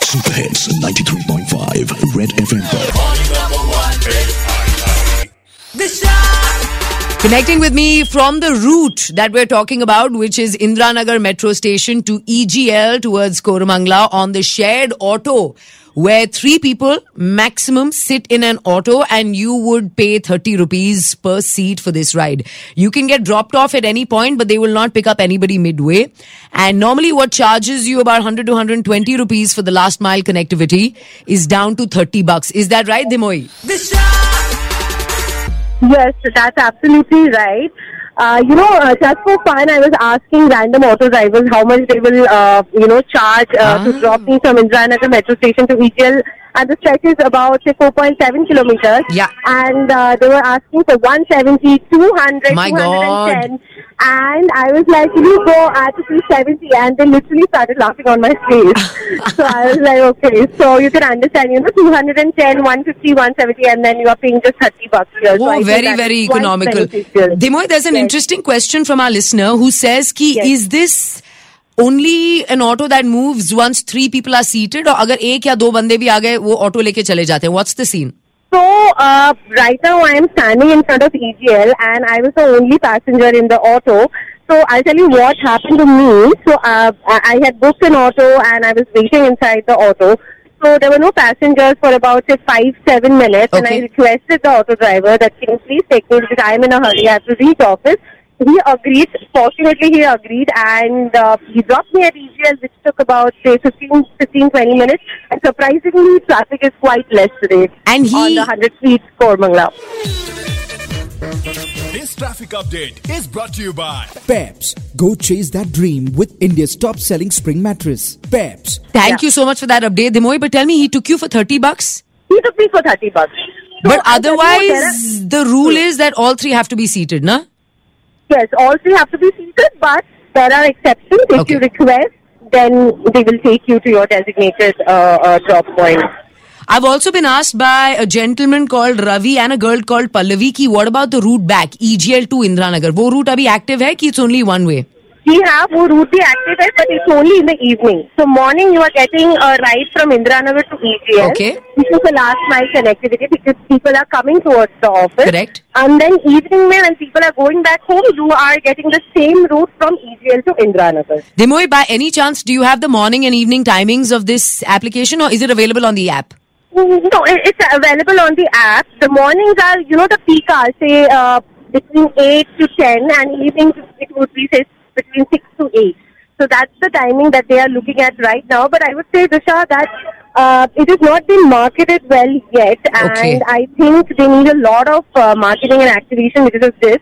Super Hits 93.5 Red FM. Connecting with me from the route that we're talking about, which is Indranagar metro station to EGL towards Koramangala on the shared auto where three people maximum sit in an auto and you would pay 30 rupees per seat for this ride. You can get dropped off at any point, but they will not pick up anybody midway. And normally what charges you about 100 to 120 rupees for the last mile connectivity is down to 30 bucks. Is that right, Dhimoyee? Yes, that's absolutely right. Uh, you know, uh, just for fun, I was asking random auto drivers how much they will, uh, you know, charge uh, to Ah. drop me from Indranagar metro station to EGL. And the stretch is about, say, 4.7 kilometers. Yeah. And uh, they were asking for 170, 200, My 210. And I was like, you go at 270? And they literally started laughing on my face. so I was like, okay. So you can understand, you know, 210, 150, 170, and then you are paying just 30 bucks here. Oh, think very, very economical. Dhimoyee, there's an Yes. interesting question from our listener who says, ki, Yes. is this only an auto that moves once three people are seated or अगर एक या दो बंदे भी आ गए वो auto लेके चले जाते हैं what's the scene So, uh, right now I am standing in front of EGL and I was the only passenger in the auto. So, I'll tell you what happened to me. So, uh, I I had booked an auto and I was waiting inside the auto. So, there were no passengers for about, say, five, seven minutes. And I Okay. requested the auto driver that can you please take me because I am in a hurry. I have to reach office. He agreed. Fortunately, he agreed and uh, he dropped me at EGL, which took about, say, 15, 15, 20 minutes. And surprisingly, traffic is quite less today And he- on the 100 feet Koramangala. This traffic update is brought to you by Peps. Go chase that dream with India's top selling spring mattress. Peps. thank you so much for that update Dhimoyee but tell me he took you for 30 bucks He took me for 30 bucks. So but I'll tell you, there otherwise the rule is that all three have to be seated na are- Yes, all three have to be seated, but there are exceptions. If okay. you request, then they will take you to your designated uh, uh, drop point. I've also been asked by a gentleman called Ravi and a girl called Pallavi ki what about the route back EGL to Indranagar? Wo route abhi active hai ki it's only one way? We have वो route be activated, but it's only in the evening. So morning you are getting a ride from Indranagar to EGL. Okay. This is the last mile connectivity because people are coming towards the office. Correct. And then evening when people are going back home, you are getting the same route from EGL to Indranagar. Dhimoyee, by any chance, do you have the morning and evening timings of this application or is it available on the app? No, it's available on the app. The mornings are, you know, the peak hours, say uh, between 8 to 10, and evenings it would be, say, between 6 to 8. So that's the timing that they are looking at right now. But I would say, Disha, that uh, it has not been marketed well yet, and Okay. I think they need a lot of uh, marketing and activation because of this.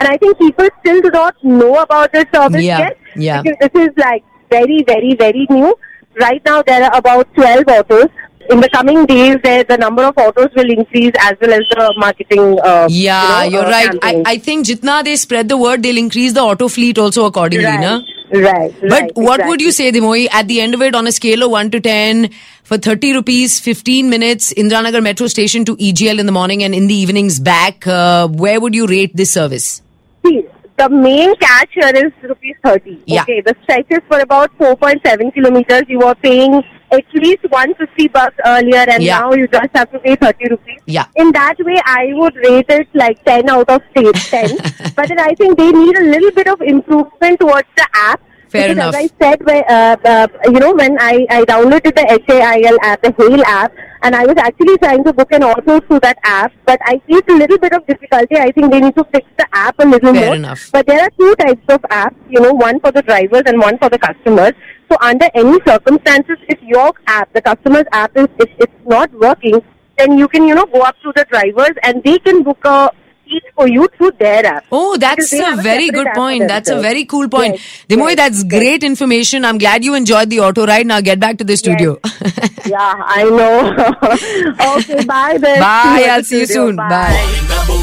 And I think people still do not know about this service Yeah, yet. yeah. Because this is like very, very, very new. Right now, there are about 12 autos. In the coming days, there, the number of autos will increase as well as the marketing. Uh, Yeah, you know, you're uh, right. I. I think jitna they spread the word, they'll increase the auto fleet also accordingly, right, na? right, But right, what would you say, Dhimoyee, at the end of it on a scale of 1 to 10, for 30 rupees, 15 minutes, Indranagar metro station to EGL in the morning and in the evenings back, uh, where would you rate this service? See, the main catch here is rupees 30. Yeah. Okay, the stretches for about 4.7 kilometers. You are paying at least 150 bucks earlier and Yeah. now you just have to pay 30 rupees. Yeah. In that way, I would rate it like 10 out of say 10. but then I think they need a little bit of improvement towards the app. Fair because enough. As I said, when, uh, uh, you know, when I, I downloaded the HAIL app, the Hail app, and I was actually trying to book an auto through that app, but I faced a little bit of difficulty. I think they need to fix the app a little Fair more. enough. But there are two types of apps, you know, one for the drivers and one for the customers. So under any circumstances, if your app, the customer's app is, if it's not working, then you can, you know, go up to the drivers and they can book a seat for you through their app. Oh, that's a have a very good point. That's a very cool point. Yes, Dhimoyee, yes, that's yes. great information. I'm glad you enjoyed the auto ride. Now get back to the studio. Yeah, I know. okay, bye then. Bye, you at I'll see you studio. soon. Bye. number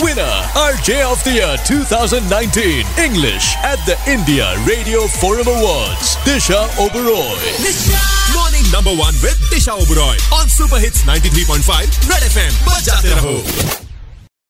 Winner, RJ of the Year 2019 English at the India Radio Forum Awards, Disha Oberoi. Disha! Morning number one with Disha Oberoi on Super Hits 93.5 Red FM. Bajate raho.